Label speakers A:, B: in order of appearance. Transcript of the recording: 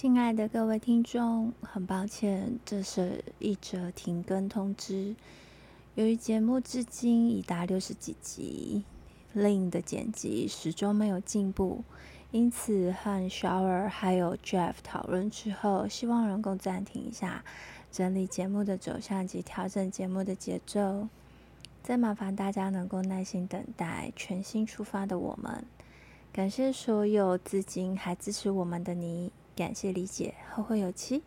A: 亲爱的各位听众，很抱歉，这是一则停更通知。由于节目至今已达六十几集，Lin 的剪辑始终没有进步，因此和 Shower 还有 Jeff 讨论之后，希望能够暂停一下，整理节目的走向及调整节目的节奏。再麻烦大家能够耐心等待全新出发的我们。感谢所有至今还支持我们的你。感谢理解，后会有期。